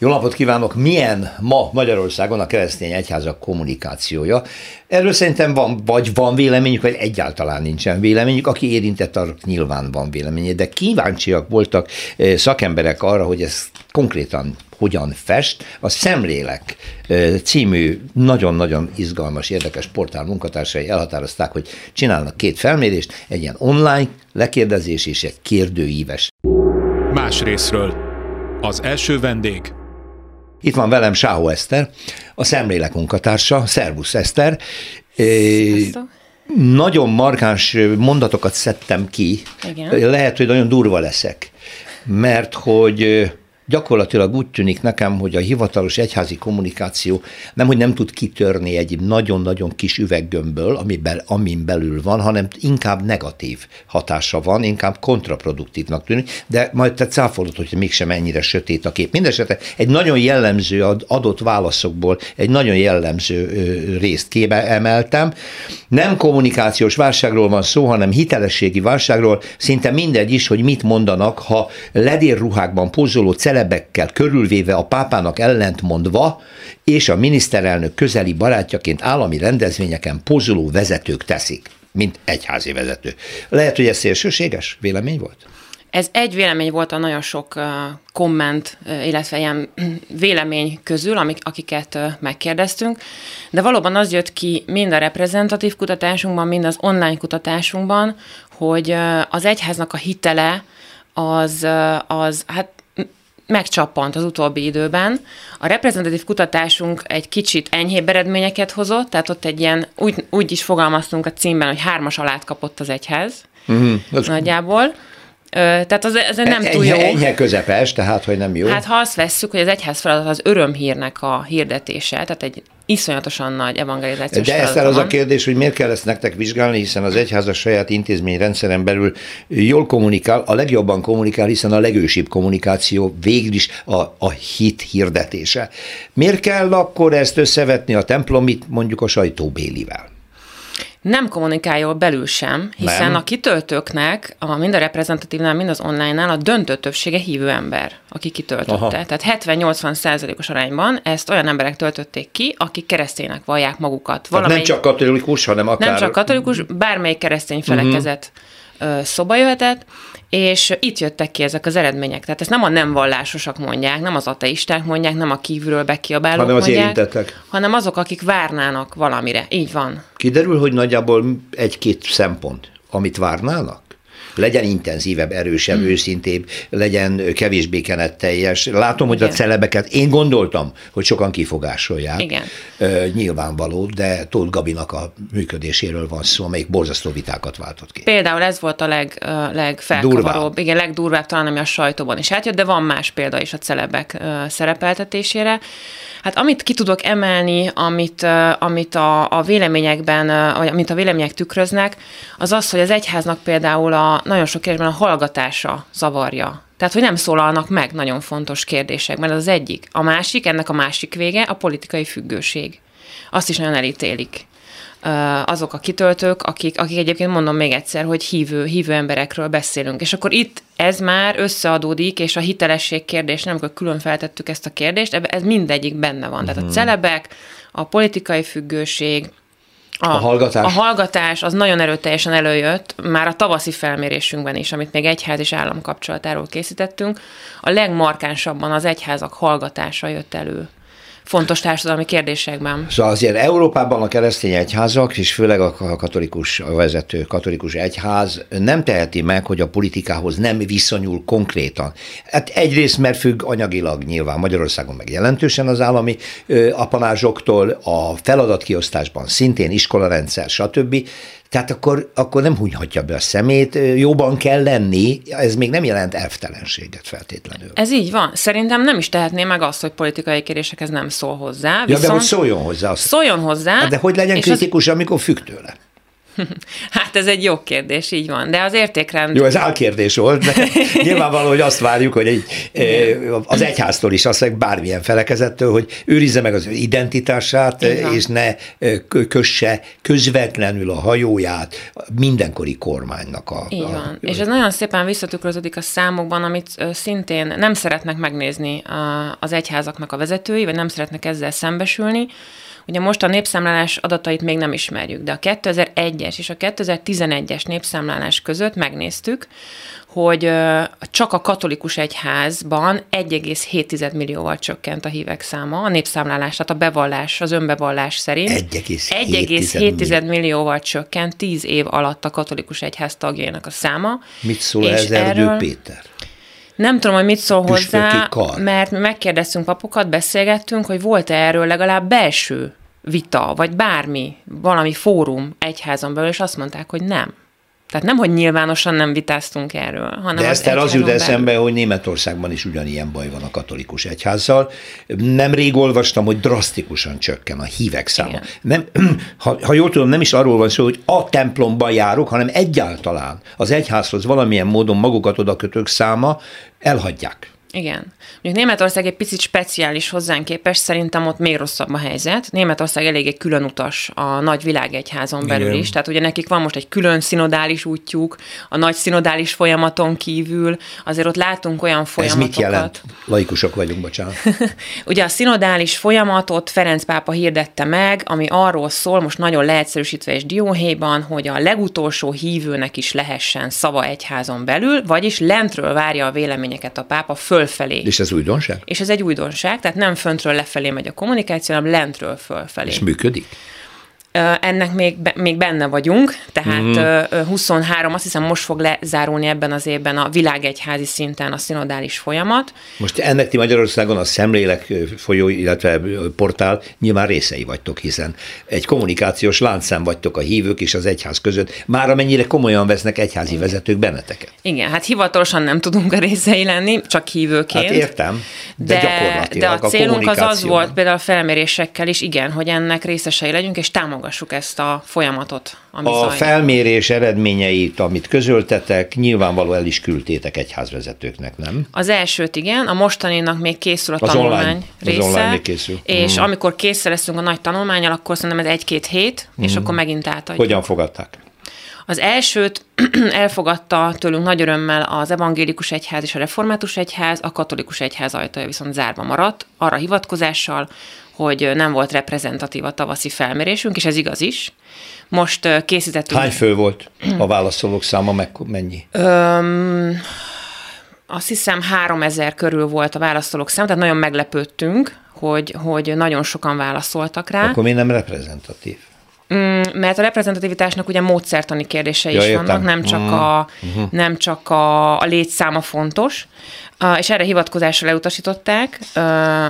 Jó napot kívánok! Milyen ma Magyarországon a keresztény egyházak kommunikációja? Erről szerintem van, vagy van véleményük, vagy egyáltalán nincsen véleményük. Aki érintett, arra nyilván van véleménye, de kíváncsiak voltak eh, szakemberek arra, hogy ez konkrétan hogyan fest. A Szemlélek eh, című nagyon-nagyon izgalmas, érdekes portál munkatársai elhatározták, hogy csinálnak két felmérést, egy ilyen online lekérdezés és egy kérdőíves. Más részről. Az első vendég itt van velem Sáhó Eszter, a szemlélek munkatársa. Szervusz Eszter. Sziasztok. Nagyon markáns mondatokat szedtem ki. Igen. Lehet, hogy nagyon durva leszek, mert hogy gyakorlatilag úgy tűnik nekem, hogy a hivatalos egyházi kommunikáció nem, hogy nem tud kitörni egy nagyon-nagyon kis üveggömbből, amiben, amin belül van, hanem inkább negatív hatása van, inkább kontraproduktívnak tűnik, de majd te cáfolod, hogy mégsem ennyire sötét a kép. Mindenesetre egy nagyon jellemző adott válaszokból egy nagyon jellemző részt kébe emeltem. Nem kommunikációs válságról van szó, hanem hitelességi válságról, szinte mindegy is, hogy mit mondanak, ha ledérruhákban pozoló celebekkel körülvéve a pápának ellentmondva, és a miniszterelnök közeli barátjaként állami rendezvényeken pozoló vezetők teszik, mint egyházi vezető. Lehet, hogy ez szélsőséges vélemény volt? Ez egy vélemény volt a nagyon sok komment, illetve ilyen vélemény közül, amik, akiket megkérdeztünk, de valóban az jött ki mind a reprezentatív kutatásunkban, mind az online kutatásunkban, hogy az egyháznak a hitele az, az hát megcsappant az utóbbi időben. A reprezentatív kutatásunk egy kicsit enyhébb eredményeket hozott, tehát ott egy ilyen, úgy, úgy is fogalmaztunk a címben, hogy hármas alát kapott az egyház. Mm, nagyjából. Tehát az, ez nem túl jó. Enyhe közepes, tehát hogy nem jó. Hát ha azt vesszük, hogy az egyház feladat az örömhírnek a hirdetése, tehát egy iszonyatosan nagy evangelizációs De ezt az a kérdés, hogy miért kell ezt nektek vizsgálni, hiszen az egyház a saját intézményrendszeren belül jól kommunikál, a legjobban kommunikál, hiszen a legősibb kommunikáció végül is a, a hit hirdetése. Miért kell akkor ezt összevetni a templomit mondjuk a sajtóbélivel? Nem kommunikál jól belül sem, hiszen nem. a kitöltőknek, a, mind a reprezentatívnál, mind az online-nál a döntő többsége hívő ember, aki kitöltötte. Aha. Tehát 70-80 százalékos arányban ezt olyan emberek töltötték ki, akik kereszténynek vallják magukat. Valamelyik, nem csak katolikus, hanem akár... Nem csak katolikus, bármelyik keresztény felekezet uh-huh. szoba jöhetett, és itt jöttek ki ezek az eredmények. Tehát ezt nem a nem vallásosok mondják, nem az ateisták mondják, nem a kívülről bekiabálók hanem az mondják, érintettek. hanem azok, akik várnának valamire. Így van. Kiderül, hogy nagyjából egy-két szempont, amit várnának? Legyen intenzívebb, erősebb, mm. őszintébb, legyen kevésbé kenetteljes. Látom, hogy Igen. a celebeket én gondoltam, hogy sokan kifogásolják. Igen. Uh, nyilvánvaló, de Tóth Gabinak a működéséről van szó, amelyik borzasztó vitákat váltott ki. Például ez volt a leg, legfelkavaróbb, igen, legdurvább talán, ami a sajtóban is átjött, de van más példa is a celebek szerepeltetésére. Hát amit ki tudok emelni, amit, amit a, a véleményekben, vagy amit a vélemények tükröznek, az az, hogy az egyháznak például a nagyon sok kérdésben a hallgatása zavarja. Tehát, hogy nem szólalnak meg nagyon fontos kérdésekben, ez az egyik. A másik, ennek a másik vége a politikai függőség. Azt is nagyon elítélik azok a kitöltők, akik, akik egyébként mondom még egyszer, hogy hívő, hívő emberekről beszélünk. És akkor itt ez már összeadódik, és a hitelesség kérdés, nem amikor külön feltettük ezt a kérdést, ez mindegyik benne van. Tehát a mhm. celebek, a politikai függőség, a, a hallgatás. A hallgatás az nagyon erőteljesen előjött, már a tavaszi felmérésünkben is, amit még egyház és állam kapcsolatáról készítettünk, a legmarkánsabban az egyházak hallgatása jött elő fontos társadalmi kérdésekben. Szóval azért Európában a keresztény egyházak, és főleg a katolikus a vezető katolikus egyház nem teheti meg, hogy a politikához nem viszonyul konkrétan. Hát egyrészt, mert függ anyagilag nyilván Magyarországon meg jelentősen az állami apanázsoktól, a feladatkiosztásban szintén iskolarendszer, stb. Tehát akkor, akkor nem hunyhatja be a szemét, jóban kell lenni, ez még nem jelent elvtelenséget feltétlenül. Ez így van. Szerintem nem is tehetné meg azt, hogy politikai kérésekhez nem szól hozzá. Viszont ja, de hogy szóljon hozzá. Azt. Szóljon hozzá. Hát de hogy legyen kritikus, az... amikor függ tőle? Hát ez egy jó kérdés, így van. De az értékrend... Jó, ez álkérdés volt, de nyilvánvaló, hogy azt várjuk, hogy egy, az egyháztól is azt bármilyen felekezettől, hogy őrizze meg az identitását, és ne kösse közvetlenül a hajóját mindenkori kormánynak a... Így van. A, és ez nagyon szépen visszatükröződik a számokban, amit szintén nem szeretnek megnézni az egyházaknak a vezetői, vagy nem szeretnek ezzel szembesülni, Ugye most a népszámlálás adatait még nem ismerjük, de a 2001-es és a 2011-es népszámlálás között megnéztük, hogy csak a katolikus egyházban 1,7 millióval csökkent a hívek száma, a népszámlálás, tehát a bevallás, az önbevallás szerint. 1,7 millióval csökkent 10 év alatt a katolikus egyház tagjainak a száma. Mit szól ez Erdő Péter? Nem tudom, hogy mit szól hozzá, kar. mert mi megkérdeztünk papokat, beszélgettünk, hogy volt-e erről legalább belső vita, vagy bármi, valami fórum egyházon belül, és azt mondták, hogy nem. Tehát nem, hogy nyilvánosan nem vitáztunk erről, hanem De ezt az jut eszembe, hogy Németországban is ugyanilyen baj van a katolikus egyházzal. Nemrég olvastam, hogy drasztikusan csökken a hívek száma. Nem, ha, ha jól tudom, nem is arról van szó, hogy a templomban járok, hanem egyáltalán az egyházhoz valamilyen módon magukat oda kötők száma elhagyják. Igen. Mondjuk Németország egy picit speciális hozzánk képest, szerintem ott még rosszabb a helyzet. Németország eléggé külön utas a nagy világegyházon belül Igen. is, tehát ugye nekik van most egy külön szinodális útjuk, a nagy szinodális folyamaton kívül, azért ott látunk olyan folyamatokat. Ez mit jelent? Laikusok vagyunk, bocsánat. ugye a szinodális folyamatot Ferenc pápa hirdette meg, ami arról szól, most nagyon leegyszerűsítve és dióhéjban, hogy a legutolsó hívőnek is lehessen szava egyházon belül, vagyis lentről várja a véleményeket a pápa föl fölfelé. És ez újdonság? És ez egy újdonság, tehát nem föntről lefelé megy a kommunikáció, hanem lentről fölfelé. És működik? Ennek még, még benne vagyunk, tehát mm. 23, azt hiszem most fog lezárulni ebben az évben a világegyházi szinten a szinodális folyamat. Most ennek ti Magyarországon a szemlélek folyó, illetve portál nyilván részei vagytok, hiszen egy kommunikációs láncszem vagytok a hívők és az egyház között, már amennyire komolyan vesznek egyházi Igen. vezetők benneteket. Igen, hát hivatalosan nem tudunk a részei lenni, csak hívőként. Hát értem, de, de gyakorlatilag de a célunk az az volt például a felmérésekkel is, igen, hogy ennek részesei legyünk, és támogassuk támogassuk ezt a folyamatot. Ami a zajlik. felmérés eredményeit, amit közöltetek, nyilvánvaló el is küldtétek egyházvezetőknek, nem? Az elsőt igen, a mostaninak még készül a az tanulmány online, része. Az online még készül. És mm. amikor készül leszünk a nagy tanulmányal, akkor szerintem ez egy-két hét, mm. és akkor megint átadjuk. Hogyan fogadták? Az elsőt elfogadta tőlünk nagy örömmel az evangélikus egyház és a református egyház, a katolikus egyház ajtaja viszont zárva maradt, arra hivatkozással, hogy nem volt reprezentatív a tavaszi felmérésünk, és ez igaz is. Most készítettünk... Hány fő volt a válaszolók száma, meg mennyi? Öm, azt hiszem 3000 körül volt a válaszolók száma, tehát nagyon meglepődtünk, hogy, hogy nagyon sokan válaszoltak rá. Akkor mi nem reprezentatív? Mm, mert a reprezentativitásnak ugye módszertani kérdései ja, is értem. vannak, nem csak, a, uh-huh. nem csak a, a létszáma fontos, és erre hivatkozásra leutasították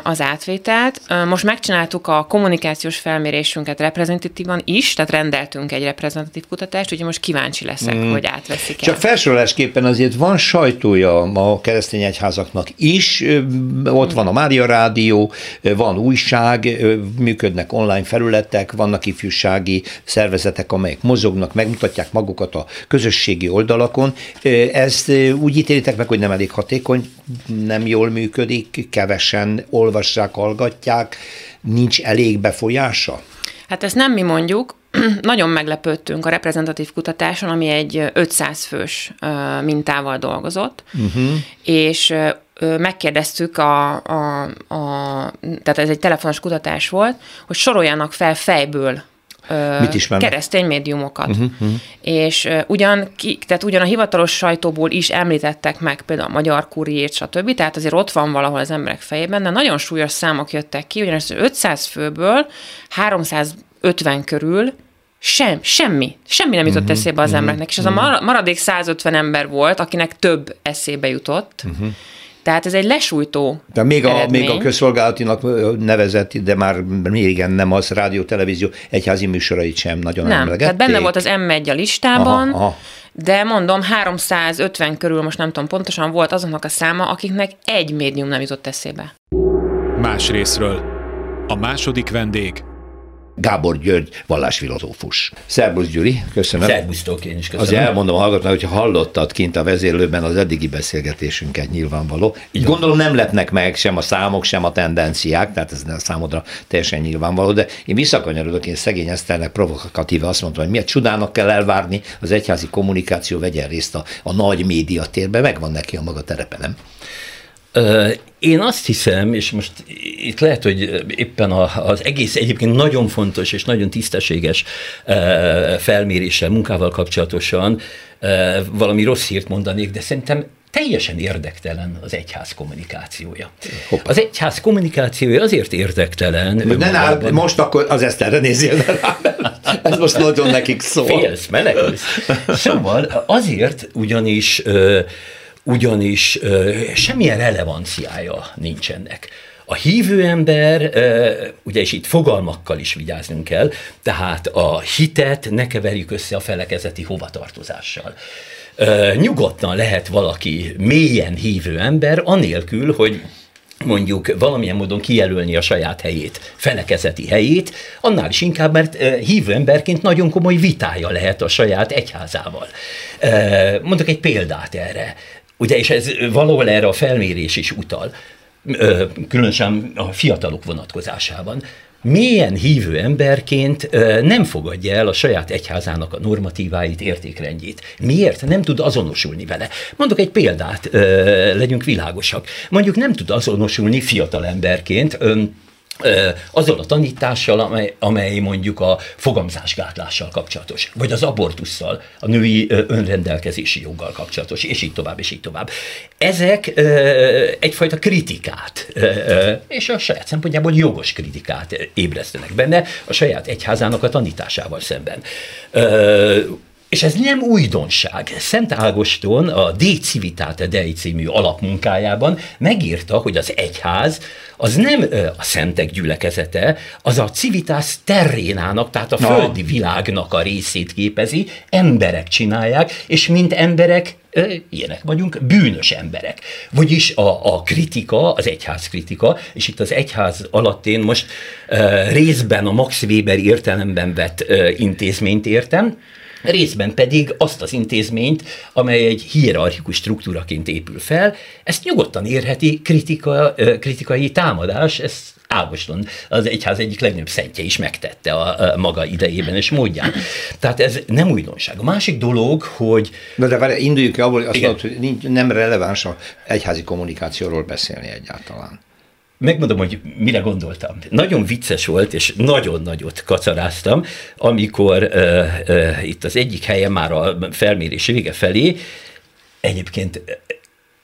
az átvételt. Most megcsináltuk a kommunikációs felmérésünket reprezentatívan is, tehát rendeltünk egy reprezentatív kutatást, úgyhogy most kíváncsi leszek, mm. hogy átveszik Csak felsorolásképpen azért van sajtója a keresztény egyházaknak is, ott van a Mária Rádió, van újság, működnek online felületek, vannak ifjúsági szervezetek, amelyek mozognak, megmutatják magukat a közösségi oldalakon. Ezt úgy ítélitek meg, hogy nem elég hatékony, nem jól működik, kevesen olvassák, hallgatják, nincs elég befolyása? Hát ezt nem mi mondjuk, nagyon meglepődtünk a reprezentatív kutatáson, ami egy 500 fős mintával dolgozott, uh-huh. és megkérdeztük a, a, a, tehát ez egy telefonos kutatás volt, hogy soroljanak fel fejből Mit ismernek? keresztény médiumokat. Uh-huh, uh-huh. És ugyan, ki, tehát ugyan a hivatalos sajtóból is említettek meg például a Magyar Kuriért, stb., tehát azért ott van valahol az emberek fejében, de nagyon súlyos számok jöttek ki, ugyanis 500 főből 350 körül sem, semmi, semmi nem jutott uh-huh, eszébe az uh-huh, embereknek, és az uh-huh. a maradék 100 ember volt, akinek több eszébe jutott, uh-huh. Tehát ez egy lesújtó De még a, még a közszolgálatinak nevezett, de már régen nem az, rádió, televízió, egyházi műsorait sem nagyon nem, emlegették. tehát benne volt az M1 a listában, aha, aha. de mondom, 350 körül, most nem tudom pontosan, volt azoknak a száma, akiknek egy médium nem jutott eszébe. Más részről. A második vendég Gábor György, vallásfilozófus. Szerbusz Gyuri, köszönöm. Szerbusztok, én is köszönöm. Azért elmondom a hallgatónak, hogyha hallottad kint a vezérlőben az eddigi beszélgetésünket nyilvánvaló. Így gondolom nem lepnek meg sem a számok, sem a tendenciák, tehát ez a számodra teljesen nyilvánvaló, de én visszakanyarodok, én szegény Eszternek provokatíve azt mondtam, hogy miért csodának kell elvárni, az egyházi kommunikáció vegyen részt a, a nagy médiatérben, megvan neki a maga terepe, nem? Én azt hiszem, és most itt lehet, hogy éppen az egész egyébként nagyon fontos és nagyon tisztességes felméréssel, munkával kapcsolatosan valami rossz hírt mondanék, de szerintem teljesen érdektelen az egyház kommunikációja. Hoppá. Az egyház kommunikációja azért érdektelen. Ne, ne, most akkor az Eszterre nézzél rá. Ez most nagyon nekik szól. Félsz, menekülsz. Szóval azért ugyanis ugyanis semmilyen relevanciája nincs ennek. A hívő ember, ugye és itt fogalmakkal is vigyáznunk kell, tehát a hitet ne keverjük össze a felekezeti hovatartozással. Nyugodtan lehet valaki mélyen hívő ember, anélkül, hogy mondjuk valamilyen módon kijelölni a saját helyét, felekezeti helyét, annál is inkább, mert hívő emberként nagyon komoly vitája lehet a saját egyházával. Mondok egy példát erre. Ugye, és ez valahol erre a felmérés is utal, különösen a fiatalok vonatkozásában mélyen hívő emberként nem fogadja el a saját egyházának a normatíváit, értékrendjét. Miért? Nem tud azonosulni vele. Mondok egy példát, legyünk világosak. Mondjuk nem tud azonosulni fiatal emberként, azzal a tanítással, amely, amely mondjuk a fogamzásgátlással kapcsolatos, vagy az abortussal, a női önrendelkezési joggal kapcsolatos, és így tovább, és így tovább. Ezek egyfajta kritikát, és a saját szempontjából jogos kritikát ébresztenek benne a saját egyházának a tanításával szemben. És ez nem újdonság. Szent Ágoston a De Civitate Dei című alapmunkájában megírta, hogy az egyház az nem a szentek gyülekezete, az a civitas terrénának, tehát a földi világnak a részét képezi, emberek csinálják, és mint emberek ilyenek vagyunk, bűnös emberek. Vagyis a, a kritika, az egyház kritika, és itt az egyház alatt én most uh, részben a Max Weber értelemben vett uh, intézményt értem, részben pedig azt az intézményt, amely egy hierarchikus struktúraként épül fel, ezt nyugodtan érheti kritika, kritikai támadás, ezt Ágoston, az egyház egyik legnagyobb szentje is megtette a, a maga idejében és módján. Tehát ez nem újdonság. A másik dolog, hogy... Na de várj, induljunk abból, hogy azt mondod, hogy nincs, nem releváns a egyházi kommunikációról beszélni egyáltalán. Megmondom, hogy mire gondoltam. Nagyon vicces volt, és nagyon nagyot kacaráztam, amikor uh, uh, itt az egyik helyen már a felmérés vége felé, egyébként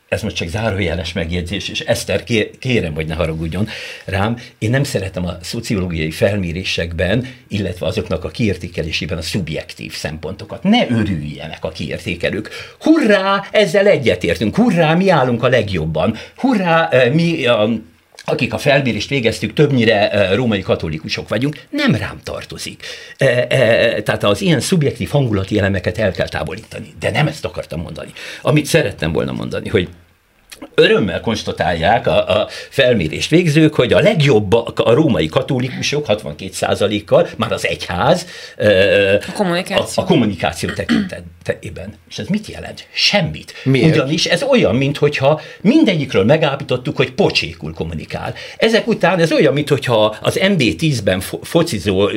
ez most csak zárójeles megjegyzés, és Eszter, kérem, hogy ne haragudjon rám, én nem szeretem a szociológiai felmérésekben, illetve azoknak a kiértékelésében a szubjektív szempontokat. Ne örüljenek a kiértékelők. Hurrá, ezzel egyetértünk, hurrá, mi állunk a legjobban, hurrá, mi a akik a felmérést végeztük, többnyire római katolikusok vagyunk, nem rám tartozik. Tehát az ilyen szubjektív hangulati elemeket el kell távolítani. De nem ezt akartam mondani. Amit szerettem volna mondani, hogy örömmel konstatálják a, a felmérést végzők, hogy a legjobbak a római katolikusok 62%-kal, már az egyház a kommunikáció, a, a kommunikáció tekintetében. És ez mit jelent? Semmit. Miért? Ugyanis ez olyan, mintha mindegyikről megállapítottuk, hogy pocsékul kommunikál. Ezek után ez olyan, mintha az MB10-ben fo- focizó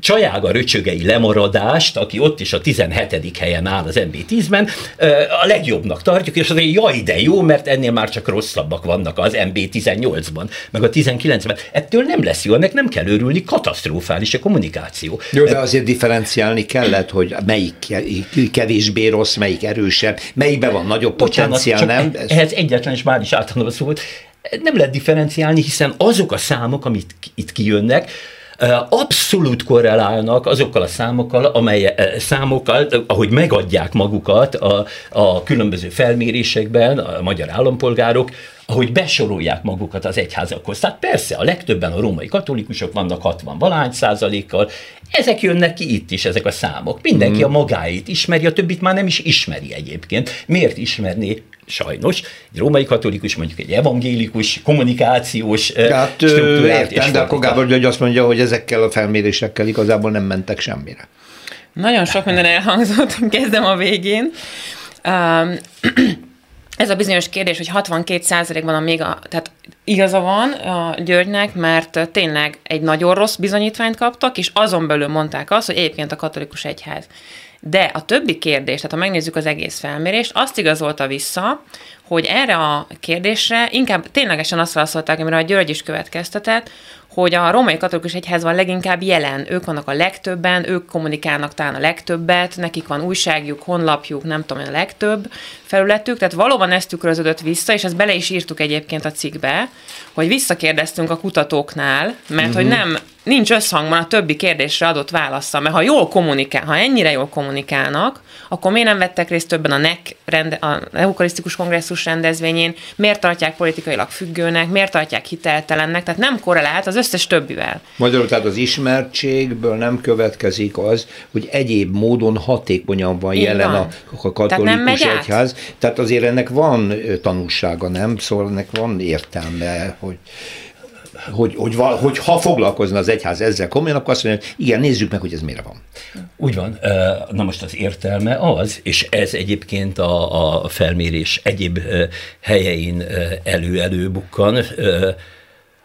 csajága röcsögei lemaradást, aki ott is a 17. helyen áll az MB10-ben, ö, a legjobbnak tartjuk, és azért jaj, de jó, mert ennél már csak rosszabbak vannak az MB18-ban, meg a 19-ben. Ettől nem lesz jó, ennek nem kell örülni, katasztrofális a kommunikáció. Jó, de azért differenciálni kellett, hogy melyik kevésbé rossz, melyik erősebb, melyikben van nagyobb potenciál, nem? Ez... Ehhez egyetlen is már is általában szó nem lehet differenciálni, hiszen azok a számok, amit itt kijönnek, abszolút korrelálnak azokkal a számokkal, amely számokkal, ahogy megadják magukat a, a különböző felmérésekben a magyar állampolgárok, ahogy besorolják magukat az egyházakhoz. Tehát persze, a legtöbben a római katolikusok vannak 60 valány százalékkal, ezek jönnek ki itt is, ezek a számok. Mindenki mm. a magáit ismeri, a többit már nem is ismeri egyébként. Miért ismerné sajnos, egy római katolikus, mondjuk egy evangélikus, kommunikációs hát, struktúrát. Értem, de akkor Gábor György azt mondja, hogy ezekkel a felmérésekkel igazából nem mentek semmire. Nagyon sok minden elhangzott, kezdem a végén. Um, ez a bizonyos kérdés, hogy 62 ban a még a, tehát igaza van a Györgynek, mert tényleg egy nagyon rossz bizonyítványt kaptak, és azon belül mondták azt, hogy egyébként a katolikus egyház. De a többi kérdés, tehát ha megnézzük az egész felmérést, azt igazolta vissza, hogy erre a kérdésre inkább ténylegesen azt válaszolták, amire a György is következtetett, hogy a római katolikus egyház van leginkább jelen, ők vannak a legtöbben, ők kommunikálnak talán a legtöbbet, nekik van újságjuk, honlapjuk, nem tudom, a legtöbb felületük, tehát valóban ezt tükröződött vissza, és ezt bele is írtuk egyébként a cikkbe, hogy visszakérdeztünk a kutatóknál, mert uh-huh. hogy nem nincs összhangban a többi kérdésre adott válasza, mert ha jól kommunikál, ha ennyire jól kommunikálnak, akkor miért nem vettek részt többen a NEC, rende, a Eukarisztikus Kongresszus rendezvényén, miért tartják politikailag függőnek, miért tartják hiteltelennek, tehát nem korrelált az összes többivel. Magyarul tehát az ismertségből nem következik az, hogy egyéb módon hatékonyan van Így jelen van. a, katolikus tehát egyház. Tehát azért ennek van tanulsága, nem? Szóval ennek van értelme, hogy hogy, hogy, hogy ha foglalkozna az egyház ezzel komolyan, akkor azt mondja, hogy igen, nézzük meg, hogy ez miért van. Úgy van. Na most az értelme az, és ez egyébként a, a felmérés egyéb helyein elő-elő bukkan,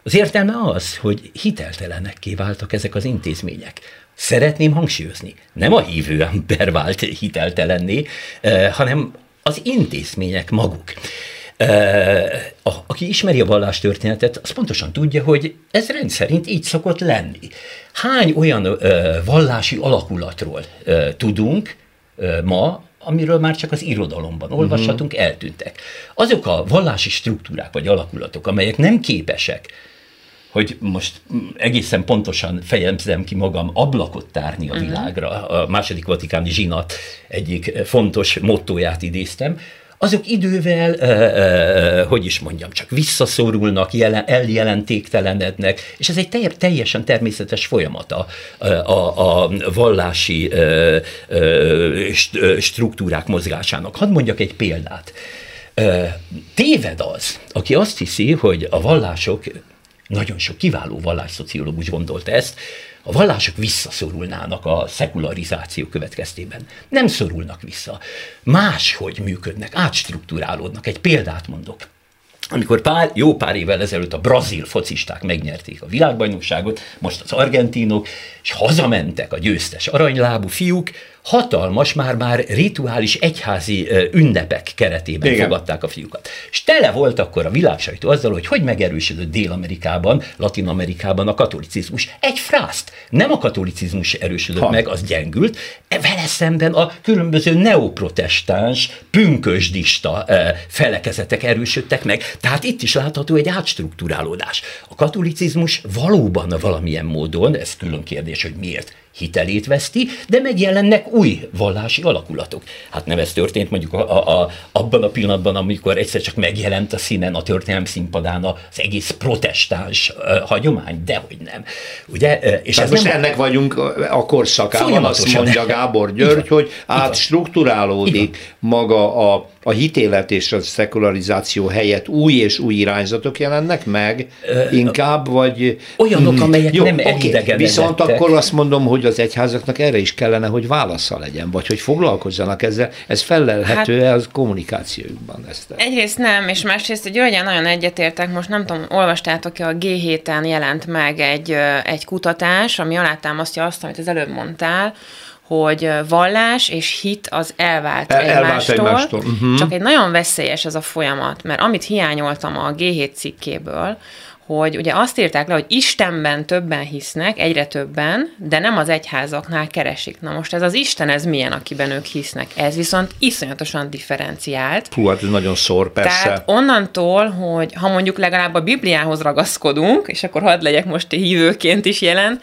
az értelme az, hogy hiteltelenekké váltak ezek az intézmények. Szeretném hangsúlyozni, nem a hívő ember vált hiteltelenné, hanem az intézmények maguk. A, aki ismeri a vallástörténetet, az pontosan tudja, hogy ez rendszerint így szokott lenni. Hány olyan ö, vallási alakulatról ö, tudunk ö, ma, amiről már csak az irodalomban mhm. olvashatunk, uh-huh. eltűntek. Azok a vallási struktúrák vagy alakulatok, amelyek nem képesek hogy most egészen pontosan fejezem ki magam, ablakot tárni a mhm. világra, a második vatikáni zsinat egyik fontos mottóját idéztem, azok idővel, ö, ö, hogy is mondjam, csak visszaszorulnak, jelen, eljelentéktelenednek, és ez egy teljesen természetes folyamat a, a, a vallási ö, struktúrák mozgásának. Hadd mondjak egy példát. Téved az, aki azt hiszi, hogy a vallások, nagyon sok kiváló vallásszociológus gondolta ezt, a vallások visszaszorulnának a szekularizáció következtében. Nem szorulnak vissza. Máshogy működnek, átstruktúrálódnak. Egy példát mondok. Amikor pár, jó pár évvel ezelőtt a brazil focisták megnyerték a világbajnokságot, most az argentinok, és hazamentek a győztes aranylábú fiúk, hatalmas, már-már rituális egyházi ünnepek keretében Igen. fogadták a fiúkat. És tele volt akkor a világsajtó azzal, hogy hogy megerősödött Dél-Amerikában, Latin-Amerikában a katolicizmus. Egy frászt. Nem a katolicizmus erősödött ha. meg, az gyengült, e vele szemben a különböző neoprotestáns, pünkösdista felekezetek erősödtek meg. Tehát itt is látható egy átstruktúrálódás. A katolicizmus valóban valamilyen módon, ez külön kérdés, hogy miért hitelét veszti, de megjelennek új vallási alakulatok. Hát nem ez történt mondjuk a, a, a, abban a pillanatban, amikor egyszer csak megjelent a színen, a történelem színpadán az egész protestáns uh, hagyomány, dehogy nem. Ugye? És ez most nem ennek vagyunk a korszakában, azt mondja Gábor György, hogy átstruktúrálódik maga a a hitélet és a szekularizáció helyett új és új irányzatok jelennek meg inkább, vagy... Olyanok, amelyek jó, nem okay. Viszont akkor azt mondom, hogy az egyházaknak erre is kellene, hogy válasza legyen, vagy hogy foglalkozzanak ezzel. Ez felelhető-e hát, az kommunikációjukban? Ezt? Egyrészt nem, és másrészt egy olyan nagyon egyetértek, most nem tudom, olvastátok-e, a G7-en jelent meg egy, egy kutatás, ami alátámasztja azt, amit az előbb mondtál, hogy vallás és hit az elvált, El, egymástól, elvált egymástól. Uh-huh. Csak egy nagyon veszélyes ez a folyamat, mert amit hiányoltam a G7 cikkéből, hogy ugye azt írták le, hogy Istenben többen hisznek, egyre többen, de nem az egyházaknál keresik. Na most ez az Isten, ez milyen, akiben ők hisznek? Ez viszont iszonyatosan differenciált. Hú, hát ez nagyon szor, persze. Tehát onnantól, hogy ha mondjuk legalább a Bibliához ragaszkodunk, és akkor hadd legyek most hívőként is jelen,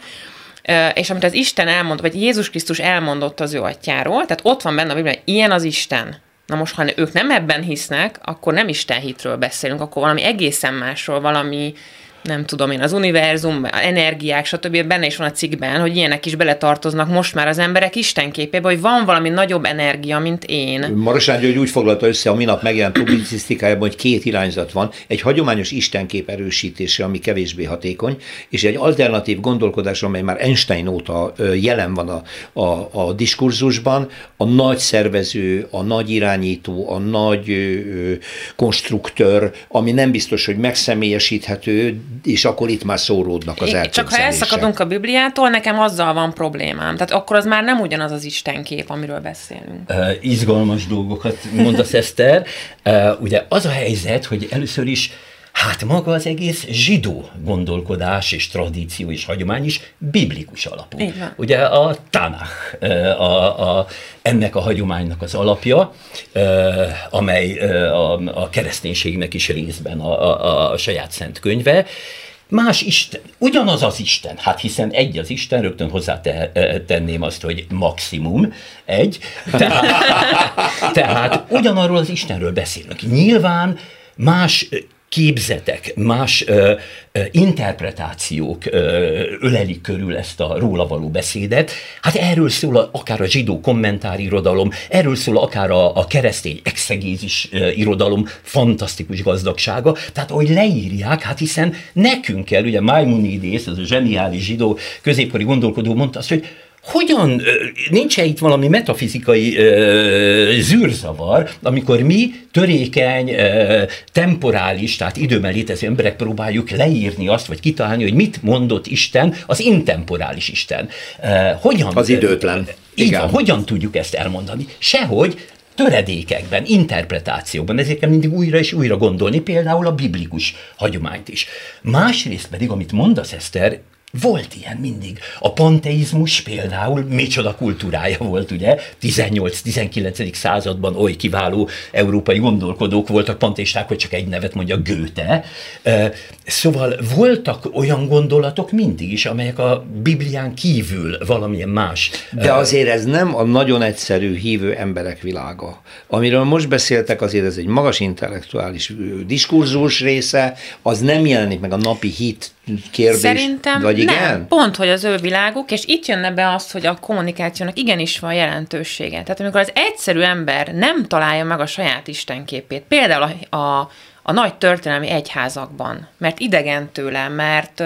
és amit az Isten elmondott, vagy Jézus Krisztus elmondott az ő atyáról, tehát ott van benne a Biblia, ilyen az Isten. Na most, ha ők nem ebben hisznek, akkor nem Isten hitről beszélünk, akkor valami egészen másról, valami nem tudom én, az univerzum, energiák, stb. benne is van a cikkben, hogy ilyenek is beletartoznak most már az emberek istenképébe, hogy van valami nagyobb energia, mint én. Marosán György úgy foglalta össze a minap megjelent publicisztikájában, hogy két irányzat van. Egy hagyományos istenkép erősítése, ami kevésbé hatékony, és egy alternatív gondolkodás, amely már Einstein óta jelen van a, a, a diskurzusban, a nagy szervező, a nagy irányító, a nagy konstruktőr, ami nem biztos, hogy megszemélyesíthető, és akkor itt már szóródnak az elképzelések. Csak ha elszakadunk a Bibliától, nekem azzal van problémám. Tehát akkor az már nem ugyanaz az Istenkép, amiről beszélünk. Uh, izgalmas dolgokat mondasz, Eszter. Uh, ugye az a helyzet, hogy először is Hát maga az egész zsidó gondolkodás és tradíció és hagyomány is biblikus alapú. Ugye a Tanach a, a, ennek a hagyománynak az alapja, amely a, a kereszténységnek is részben a, a, a saját szent könyve, más Isten, ugyanaz az Isten, hát hiszen egy az Isten, rögtön hozzá tenném azt, hogy maximum egy, tehát, tehát ugyanarról az Istenről beszélünk. Nyilván más képzetek, más ö, ö, interpretációk ö, ölelik körül ezt a róla való beszédet. Hát erről szól a, akár a zsidó kommentárirodalom, erről szól akár a, a keresztény exegézis ö, irodalom fantasztikus gazdagsága. Tehát ahogy leírják, hát hiszen nekünk kell, ugye Maimonides, az a zseniális zsidó középkori gondolkodó mondta azt, hogy hogyan, nincs -e itt valami metafizikai ö, zűrzavar, amikor mi törékeny, ö, temporális, tehát időben létező emberek próbáljuk leírni azt, vagy kitalálni, hogy mit mondott Isten, az intemporális Isten. Ö, hogyan? Az időtlen. Így van, hogyan tudjuk ezt elmondani? Sehogy, töredékekben, interpretációban, ezért mindig újra és újra gondolni, például a biblikus hagyományt is. Másrészt pedig, amit mondasz, Eszter, volt ilyen mindig. A panteizmus például micsoda kultúrája volt, ugye? 18-19. században oly kiváló európai gondolkodók voltak panteisták, hogy csak egy nevet mondja Göte. Szóval voltak olyan gondolatok mindig is, amelyek a Biblián kívül valamilyen más. De azért ez nem a nagyon egyszerű hívő emberek világa. Amiről most beszéltek, azért ez egy magas intellektuális diskurzus része, az nem jelenik meg a napi hit kérdés. Szerintem vagy igen? nem, pont, hogy az ő világuk, és itt jönne be az, hogy a kommunikációnak igenis van jelentősége. Tehát amikor az egyszerű ember nem találja meg a saját istenképét, például a, a a nagy történelmi egyházakban, mert idegen tőle, mert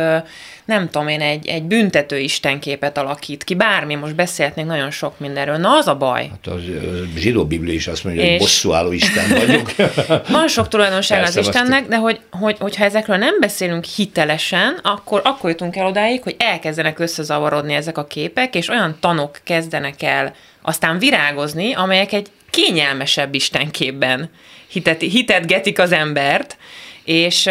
nem tudom én, egy, egy büntető istenképet alakít ki, bármi, most beszélhetnénk nagyon sok mindenről. Na, az a baj. Hát az, a zsidó biblia is azt mondja, hogy bosszúálló Isten vagyok. Van sok tulajdonság az Istennek, de hogy, hogy, hogyha ezekről nem beszélünk hitelesen, akkor, akkor jutunk el odáig, hogy elkezdenek összezavarodni ezek a képek, és olyan tanok kezdenek el aztán virágozni, amelyek egy kényelmesebb istenképben hitet, hitetgetik az embert, és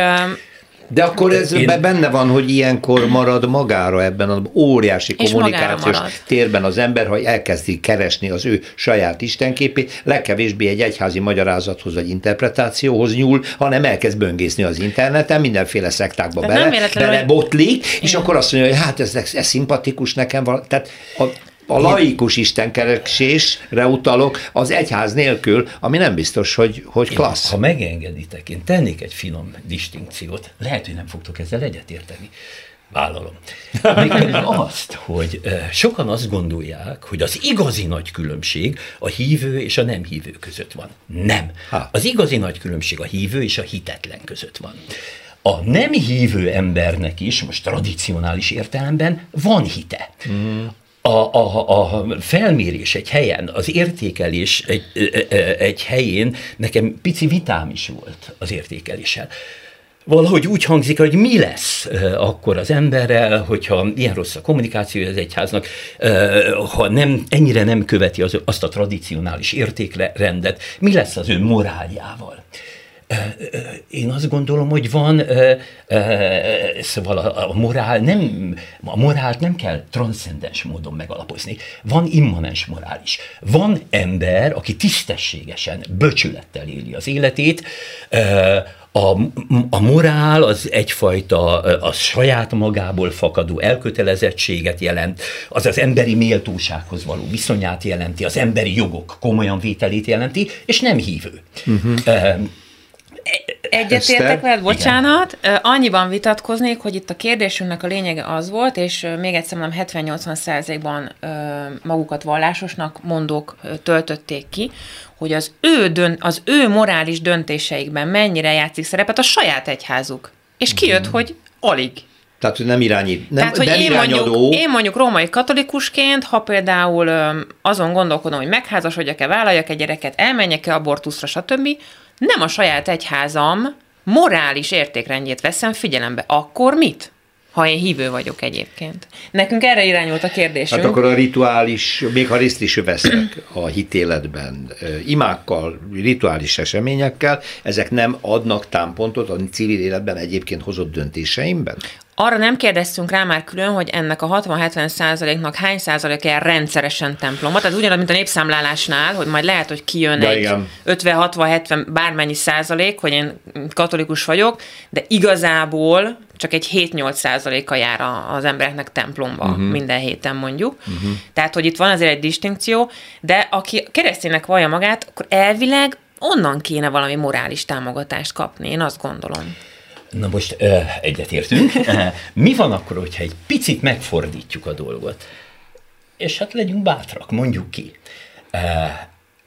de akkor ez Én... benne van, hogy ilyenkor marad magára ebben az óriási kommunikációs térben az ember, ha elkezdi keresni az ő saját istenképét, legkevésbé egy egyházi magyarázathoz vagy interpretációhoz nyúl, hanem elkezd böngészni az interneten, mindenféle szektákba bele, bele botlik, és akkor azt mondja, hogy hát ez, ez, szimpatikus nekem van. Tehát a, a laikus istenkeresésre utalok az egyház nélkül, ami nem biztos, hogy, hogy klassz. Én, ha megengeditek, én tennék egy finom distinkciót. Lehet, hogy nem fogtok ezzel egyetérteni. Vállalom. Mégpedig azt, hogy sokan azt gondolják, hogy az igazi nagy különbség a hívő és a nem hívő között van. Nem. Az igazi nagy különbség a hívő és a hitetlen között van. A nem hívő embernek is, most tradicionális értelemben van hite. Mm a, a, a felmérés egy helyen, az értékelés egy, egy helyén nekem pici vitám is volt az értékeléssel. Valahogy úgy hangzik, hogy mi lesz akkor az emberrel, hogyha ilyen rossz a kommunikáció az egyháznak, ha nem, ennyire nem követi az, azt a tradicionális értékrendet, mi lesz az ő moráljával én azt gondolom, hogy van, szóval a, morál nem, a morált nem kell transzcendens módon megalapozni. Van immanens morál is. Van ember, aki tisztességesen, böcsülettel éli az életét, a, a morál az egyfajta a saját magából fakadó elkötelezettséget jelent, az az emberi méltósághoz való viszonyát jelenti, az emberi jogok komolyan vételét jelenti, és nem hívő. Uh-huh Egyetértek veled, bocsánat. Igen. Annyiban vitatkoznék, hogy itt a kérdésünknek a lényege az volt, és még egyszer mondom, 70-80 százalékban magukat vallásosnak mondók töltötték ki, hogy az ő, dön, az ő morális döntéseikben mennyire játszik szerepet a saját egyházuk. És kijött, mm. hogy alig. Tehát, hogy nem irányít, nem, Tehát, hogy nem én mondjuk, én mondjuk római katolikusként, ha például azon gondolkodom, hogy megházasodjak-e, vállaljak egy gyereket, elmenjek-e abortuszra, stb., nem a saját egyházam morális értékrendjét veszem figyelembe. Akkor mit? ha én hívő vagyok egyébként. Nekünk erre irányult a kérdésünk. Hát akkor a rituális, még ha részt is veszek a hitéletben, imákkal, rituális eseményekkel, ezek nem adnak támpontot a civil életben egyébként hozott döntéseimben? Arra nem kérdeztünk rá már külön, hogy ennek a 60-70 százaléknak hány százalék jár rendszeresen templomba. Tehát ugyanaz, mint a népszámlálásnál, hogy majd lehet, hogy kijön de egy 50-60-70 bármennyi százalék, hogy én katolikus vagyok, de igazából csak egy 7-8 százaléka jár az embereknek templomba uh-huh. minden héten mondjuk. Uh-huh. Tehát, hogy itt van azért egy distinkció, de aki kereszténynek vallja magát, akkor elvileg onnan kéne valami morális támogatást kapni, én azt gondolom. Na most egyetértünk. Mi van akkor, hogyha egy picit megfordítjuk a dolgot? És hát legyünk bátrak, mondjuk ki.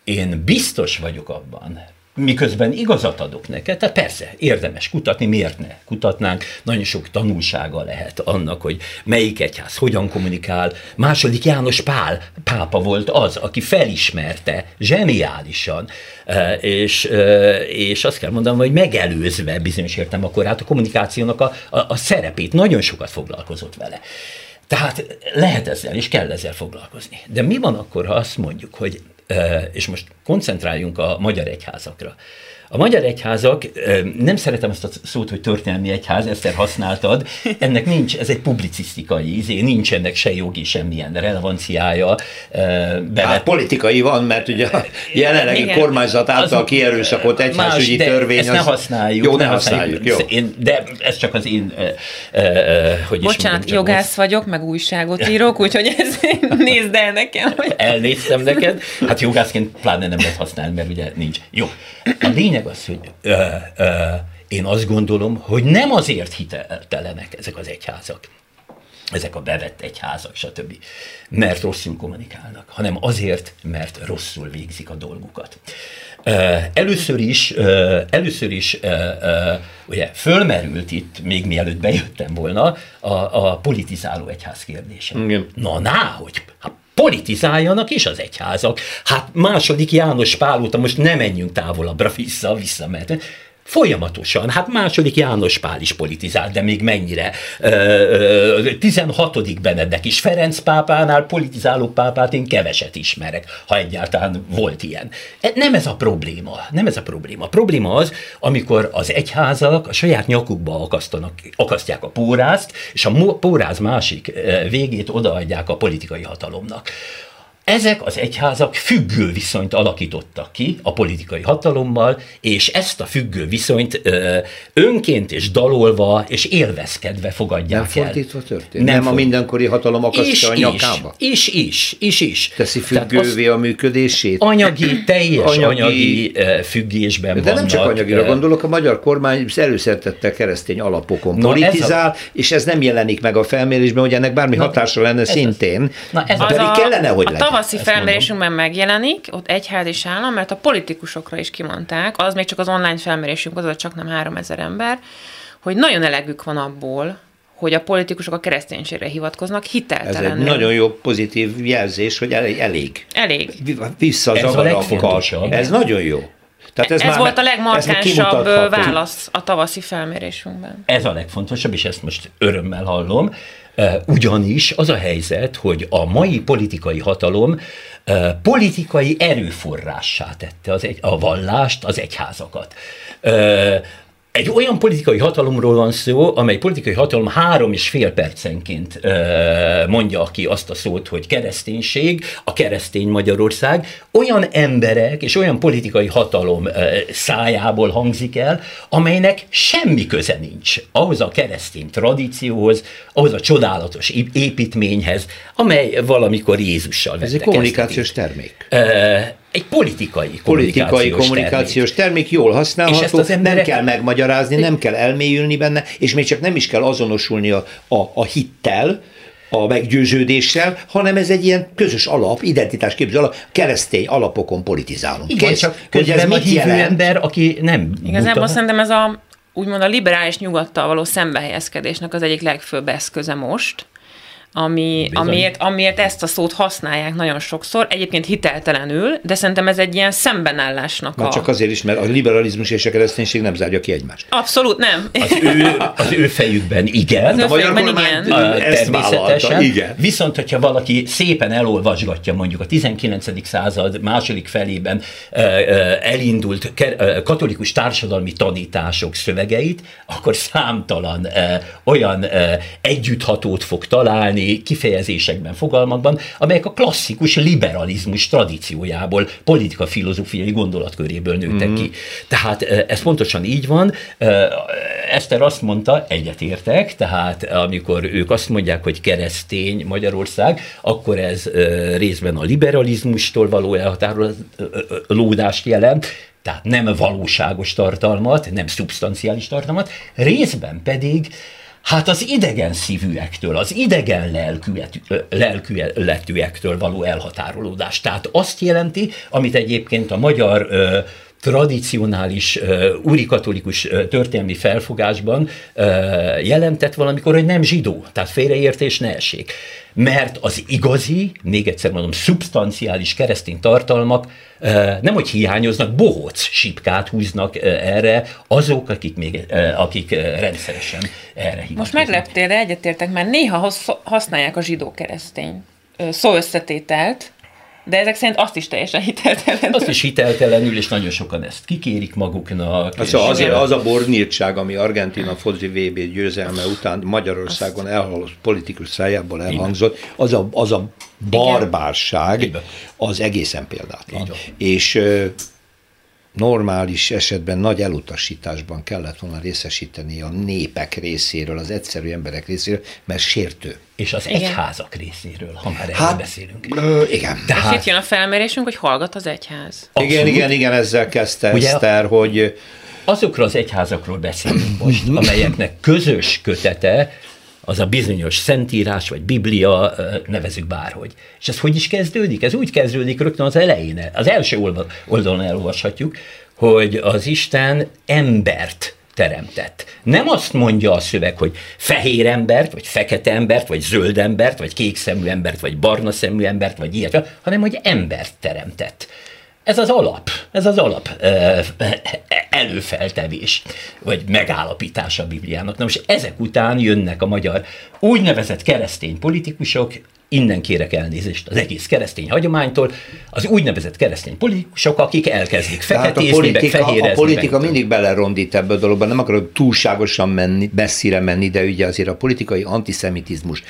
Én biztos vagyok abban, miközben igazat adok neked, tehát persze, érdemes kutatni, miért ne kutatnánk, nagyon sok tanulsága lehet annak, hogy melyik egyház hogyan kommunikál. Második János Pál, pápa volt az, aki felismerte zseniálisan, e, és, e, és azt kell mondanom, hogy megelőzve bizonyos értem akkor át a kommunikációnak a, a, a szerepét, nagyon sokat foglalkozott vele. Tehát lehet ezzel, és kell ezzel foglalkozni. De mi van akkor, ha azt mondjuk, hogy és most koncentráljunk a magyar egyházakra. A magyar egyházak, nem szeretem azt a szót, hogy történelmi egyház, ezt használtad, ennek nincs, ez egy publicisztikai izé, nincs ennek se jogi, semmilyen relevanciája. Bele... Hát politikai van, mert ugye a jelenlegi Igen. kormányzat által kierőszakott egyházügyi más, törvény. Ezt az... ne használjuk. Jó, ne használjuk. Jó. Én, de ez csak az én, hogy Bocsánat, mondjam, jogász most. vagyok, meg újságot írok, úgyhogy ez nézd el nekem. Hogy... Elnéztem neked. Hát jogászként pláne nem lehet használni, mert ugye nincs. Jó. A lényeg lényeg az, hogy ö, ö, én azt gondolom, hogy nem azért hiteltelenek ezek az egyházak, ezek a bevett egyházak, stb. Mert rosszul kommunikálnak, hanem azért, mert rosszul végzik a dolgukat. Először is, először is ugye fölmerült itt, még mielőtt bejöttem volna, a, a politizáló egyház kérdése. Igen. Na, ná, hogy hát politizáljanak is az egyházak. Hát második János Pál óta most nem menjünk távolabbra vissza, vissza, mert Folyamatosan. Hát második János Pál is politizált, de még mennyire. 16. Benedek is Ferenc pápánál politizáló pápát én keveset ismerek, ha egyáltalán volt ilyen. E, nem ez a probléma. Nem ez a probléma. A probléma az, amikor az egyházak a saját nyakukba akasztanak, akasztják a pórázt, és a póráz másik végét odaadják a politikai hatalomnak. Ezek az egyházak függő viszonyt alakítottak ki a politikai hatalommal, és ezt a függő viszonyt ö, önként és dalolva és élvezkedve fogadják Nem el. fordítva történt? Nem, nem a mindenkori hatalom akasztja a nyakába? Is, is, is, is. Teszi függővé az a működését? Anyagi, teljes anyagi, anyagi függésben De vannak. nem csak anyagira gondolok, a magyar kormány előszeretette keresztény alapokon no, politizál, ez a... és ez nem jelenik meg a felmérésben, hogy ennek bármi na, hatása lenne szintén. Na, ez pedig a, kellene, hogy legyen tavaszi felmérésünkben megjelenik, ott egyház is állam, mert a politikusokra is kimondták, az még csak az online felmérésünk, az csak nem 3000 ember, hogy nagyon elegük van abból, hogy a politikusok a kereszténységre hivatkoznak hiteltelenül. Ez egy nagyon jó pozitív jelzés, hogy elég. Elég. elég. Vissza az Ez, ez nagyon jó. Tehát ez, ez már, volt a legmarkánsabb válasz a tavaszi felmérésünkben. Ez a legfontosabb, és ezt most örömmel hallom, ugyanis az a helyzet, hogy a mai politikai hatalom politikai erőforrássá tette az egy, a vallást, az egyházakat. Egy olyan politikai hatalomról van szó, amely politikai hatalom három és fél percenként mondja ki azt a szót, hogy kereszténység, a keresztény Magyarország, olyan emberek és olyan politikai hatalom szájából hangzik el, amelynek semmi köze nincs ahhoz a keresztény tradícióhoz, ahhoz a csodálatos építményhez, amely valamikor Jézussal Ez egy kommunikációs termék. Egy politikai kommunikációs, politikai kommunikációs termék. termék, jól használható, és ezt az emberek... nem kell megmagyarázni, nem kell elmélyülni benne, és még csak nem is kell azonosulni a, a, a hittel, a meggyőződéssel, hanem ez egy ilyen közös alap, identitásképző alap, keresztény alapokon politizálunk. Igen, Kész, csak hogy ez mit jelent? ember, aki nem Igazából mutat. szerintem ez a úgymond a liberális nyugattal való szembehelyezkedésnek az egyik legfőbb eszköze most, ami, amiért, amiért ezt a szót használják nagyon sokszor, egyébként hiteltelenül, de szerintem ez egy ilyen szembenállásnak Már a... csak azért is, mert a liberalizmus és a kereszténység nem zárja ki egymást. Abszolút nem. Az ő, az ő fejükben igen. Az a magyar kormány igen. Ezt természetesen. igen. Viszont, hogyha valaki szépen elolvasgatja mondjuk a 19. század második felében elindult katolikus társadalmi tanítások szövegeit, akkor számtalan olyan együtthatót fog találni, kifejezésekben, fogalmakban, amelyek a klasszikus liberalizmus tradíciójából, politika filozófiai gondolatköréből nőttek mm. ki. Tehát ez pontosan így van. Eszter azt mondta, egyetértek, tehát amikor ők azt mondják, hogy keresztény Magyarország, akkor ez részben a liberalizmustól való elhatárolódást jelent, tehát nem valóságos tartalmat, nem szubstanciális tartalmat, részben pedig Hát az idegen szívűektől, az idegen lelkületűektől való elhatárolódás. Tehát azt jelenti, amit egyébként a magyar ö, tradicionális uh, katolikus uh, történelmi felfogásban uh, jelentett valamikor, hogy nem zsidó, tehát félreértés ne essék. Mert az igazi, még egyszer mondom, szubstanciális keresztény tartalmak nem hogy hiányoznak, bohóc sipkát húznak erre azok, akik, még, akik rendszeresen erre hiányoznak. Most megleptél, de egyetértek, mert néha használják a zsidó-keresztény szó összetételt, de ezek szerint azt is teljesen hiteltelenül. Azt is hiteltelenül, és nagyon sokan ezt kikérik maguknak. Hát szóval azért az a bornyírtság, ami Argentina foci VB győzelme után Magyarországon elhaladt politikus szájából elhangzott, az a, az a barbárság, az egészen példátlan. És normális esetben nagy elutasításban kellett volna részesíteni a népek részéről, az egyszerű emberek részéről, mert sértő. És az igen. egyházak részéről, ha már hát, beszélünk. Ö, igen. Tehát... És itt jön a felmérésünk, hogy hallgat az egyház. Abszolút. Igen, igen, igen, ezzel kezdte Ugye, Eszter, hogy... Azokról az egyházakról beszélünk most, amelyeknek közös kötete az a bizonyos szentírás, vagy biblia, nevezük bárhogy. És ez hogy is kezdődik? Ez úgy kezdődik rögtön az elején. Az első oldalon elolvashatjuk, hogy az Isten embert teremtett. Nem azt mondja a szöveg, hogy fehér embert, vagy fekete embert, vagy zöld embert, vagy kék szemű embert, vagy barna szemű embert, vagy ilyet, hanem hogy embert teremtett. Ez az alap, ez az alap előfeltevés, vagy megállapítás a Bibliának. Na most ezek után jönnek a magyar úgynevezett keresztény politikusok, innen kérek elnézést az egész keresztény hagyománytól, az úgynevezett keresztény politikusok, akik elkezdik feketézni, a politika, A politika meg. mindig belerondít ebbe a dologba, nem akarok túlságosan menni, messzire menni, de ugye azért a politikai antiszemitizmus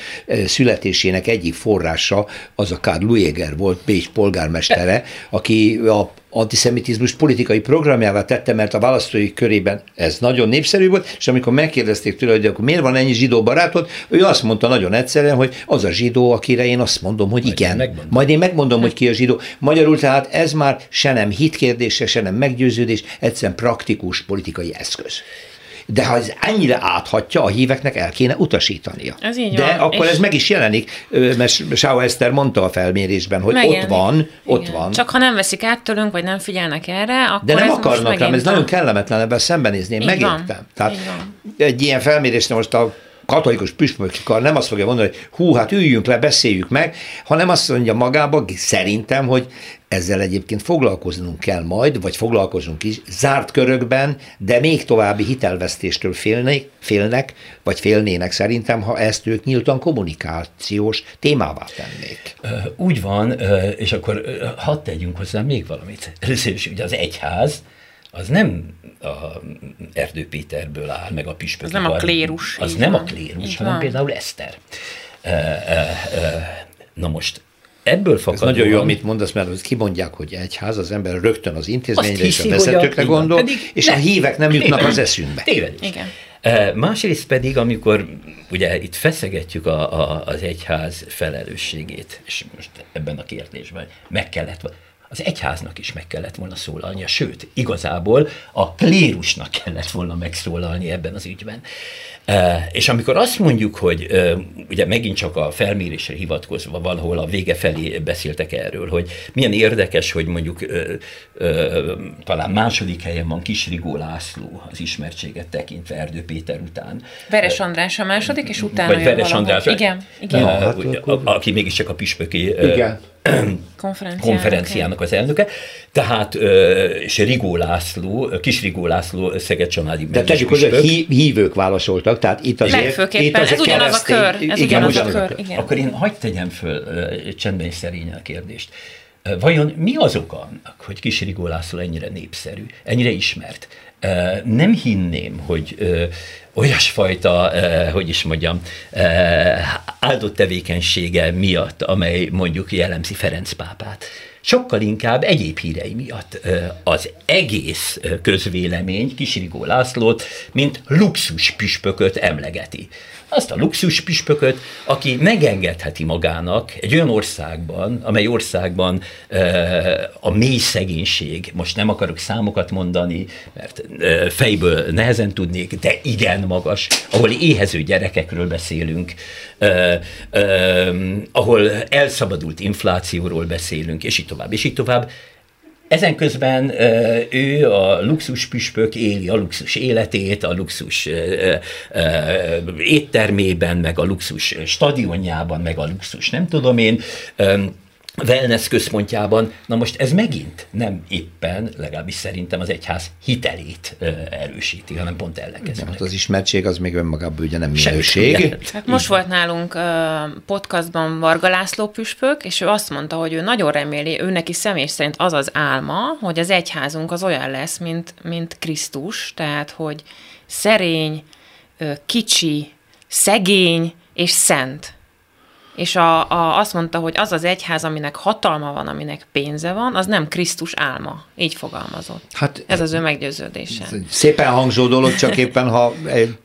születésének egyik forrása az a Karl Lueger volt, Bécs polgármestere, aki a antiszemitizmus politikai programjává tette, mert a választói körében ez nagyon népszerű volt, és amikor megkérdezték tőle, hogy akkor miért van ennyi zsidó barátod, ő azt mondta nagyon egyszerűen, hogy az a zsidó, akire én azt mondom, hogy Majd igen. Én Majd én megmondom, hogy ki a zsidó. Magyarul tehát ez már se nem hitkérdése, se nem meggyőződés, egyszerűen praktikus politikai eszköz de ha ez ennyire áthatja, a híveknek el kéne utasítania. Ez így de van. akkor és... ez meg is jelenik, mert Sáó Eszter mondta a felmérésben, hogy Megjelenik. ott van, ott Igen. van. Csak ha nem veszik át tőlünk, vagy nem figyelnek erre, akkor De nem akarnak rám, ez nagyon kellemetlen ebben szembenézni, én megértem. Van. Tehát egy ilyen felmérésre most a katolikus püspökikar nem azt fogja mondani, hogy hú, hát üljünk le, beszéljük meg, hanem azt mondja magába, szerintem, hogy ezzel egyébként foglalkoznunk kell majd, vagy foglalkozunk is, zárt körökben, de még további hitelvesztéstől félnek, félnek, vagy félnének szerintem, ha ezt ők nyíltan kommunikációs témává tennék. Úgy van, és akkor hadd tegyünk hozzá még valamit. Először is ugye az egyház, az nem a Erdő Péterből áll, meg a püspök. Az nem a klérus. Az nem van. a klérus, hanem van. például Eszter. Na most ebből fakadóan... Ez nagyon jó, amit mondasz, mert kimondják, hogy egyház, az ember rögtön az intézményre és a vezetőkre gondol, pedig és ne, a hívek nem jutnak az eszünkbe. Tévedés. Igen. Másrészt pedig, amikor ugye itt feszegetjük a, a, az egyház felelősségét, és most ebben a kérdésben meg kellett, az egyháznak is meg kellett volna szólalnia, sőt, igazából a klérusnak kellett volna megszólalni ebben az ügyben. És amikor azt mondjuk, hogy ugye megint csak a felmérésre hivatkozva valahol a vége felé beszéltek erről, hogy milyen érdekes, hogy mondjuk talán második helyen van Kisrigó László az ismertséget tekintve Erdő Péter után. Veres András a második, és utána Vagy Veres András. Igen, igen. Na, hát, aki mégiscsak a püspöki igen konferenciának, konferenciának az elnöke. Tehát, és Rigó László, Kis Rigó László Szeged Csanádi De tegyük, hogy hívők válaszoltak, tehát itt azért... Legfőképpen, itt azért ez ugyanaz a kör. Ez igen, ugyanaz a kör, igen. Akkor én hagyd tegyem föl csendben és szerényen a kérdést. Vajon mi az oka annak, hogy Kis Rigó László ennyire népszerű, ennyire ismert? Nem hinném, hogy olyasfajta, hogy is mondjam, áldott tevékenysége miatt, amely mondjuk jellemzi Ferenc pápát sokkal inkább egyéb hírei miatt az egész közvélemény Kisirigó Lászlót, mint luxus püspököt emlegeti. Azt a luxus püspököt, aki megengedheti magának egy olyan országban, amely országban a mély szegénység, most nem akarok számokat mondani, mert fejből nehezen tudnék, de igen magas, ahol éhező gyerekekről beszélünk, ahol elszabadult inflációról beszélünk, és így tovább, és így tovább, ezen közben ő a luxus püspök éli a luxus életét, a luxus éttermében, meg a luxus stadionjában, meg a luxus nem tudom én, wellness központjában. Na most ez megint nem éppen, legalábbis szerintem az egyház hitelét erősíti, hanem pont ellenkezőleg. Hát az ismertség az még önmagában ugye nem minőség. Hát most volt nálunk podcastban Varga László püspök, és ő azt mondta, hogy ő nagyon reméli, ő neki személy szerint az az álma, hogy az egyházunk az olyan lesz, mint, mint Krisztus, tehát hogy szerény, kicsi, szegény és szent és a, a, azt mondta, hogy az az egyház, aminek hatalma van, aminek pénze van, az nem Krisztus álma. Így fogalmazott. Hát, ez az ő meggyőződése. Szépen hangzó dolog, csak éppen ha egy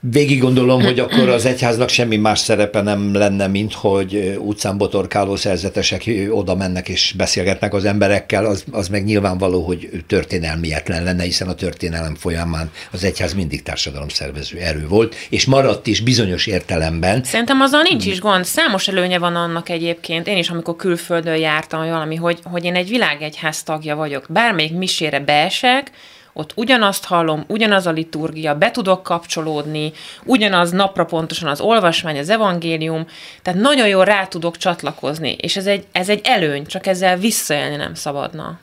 végig gondolom, hogy akkor az egyháznak semmi más szerepe nem lenne, mint hogy utcán botorkáló szerzetesek oda mennek és beszélgetnek az emberekkel, az, az meg nyilvánvaló, hogy történelmietlen lenne, hiszen a történelem folyamán az egyház mindig társadalomszervező erő volt, és maradt is bizonyos értelemben. Szerintem azzal nincs is gond. Számos előnye van annak egyébként. Én is, amikor külföldön jártam valami, hogy, hogy én egy világegyház tagja vagyok. Bármelyik misére beesek, ott ugyanazt hallom, ugyanaz a liturgia, be tudok kapcsolódni, ugyanaz napra pontosan az olvasmány, az evangélium, tehát nagyon jól rá tudok csatlakozni, és ez egy, ez egy előny, csak ezzel visszaélni nem szabadna.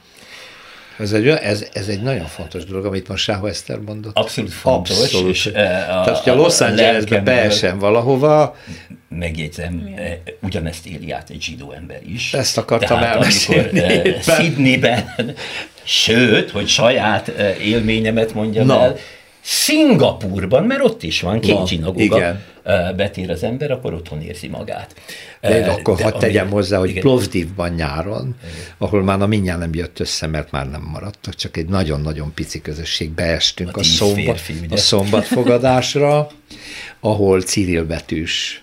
Ez egy, ez, ez egy nagyon fontos dolog, amit most Sáho Eszter mondott. Abszolút fontos. Abszolút. És, e, a, Tehát, hogyha Los Angelesbe beesem valahova... Megjegyzem, e, ugyanezt éli át egy zsidó ember is. Ezt akartam Tehát, elmesélni. Amikor e, Sydneyben, sőt, hogy saját élményemet mondjam Na. el, Szingapurban, mert ott is van két zsinagóga, betér az ember, akkor otthon érzi magát. De uh, akkor hadd tegyem hozzá, hogy Plovdivban nyáron, igen. ahol már a mindjárt nem jött össze, mert már nem maradtak, csak egy nagyon-nagyon pici közösség, beestünk a, a, szombat, férfi, a szombatfogadásra, ahol Cyril betűs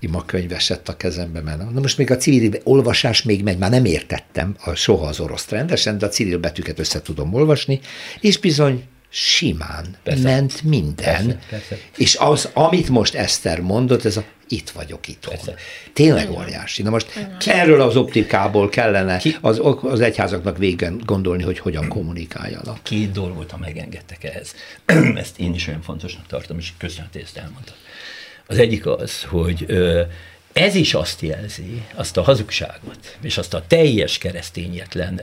imakönyv esett a kezembe, mert na most még a civil olvasás még megy, már nem értettem a, soha az orosz rendesen, de a civil betűket össze tudom olvasni, és bizony simán persze. ment minden. Persze, persze. És az, amit most Eszter mondott, ez a itt vagyok itt. Tényleg óriási. Na most Igen. erről az optikából kellene az, az egyházaknak végén gondolni, hogy hogyan kommunikáljanak. Két dolgot, ha megengedtek ehhez. ezt én is olyan fontosnak tartom, és köszönöm, hogy ezt elmondtad. Az egyik az, hogy ez is azt jelzi, azt a hazugságot, és azt a teljes keresztényetlen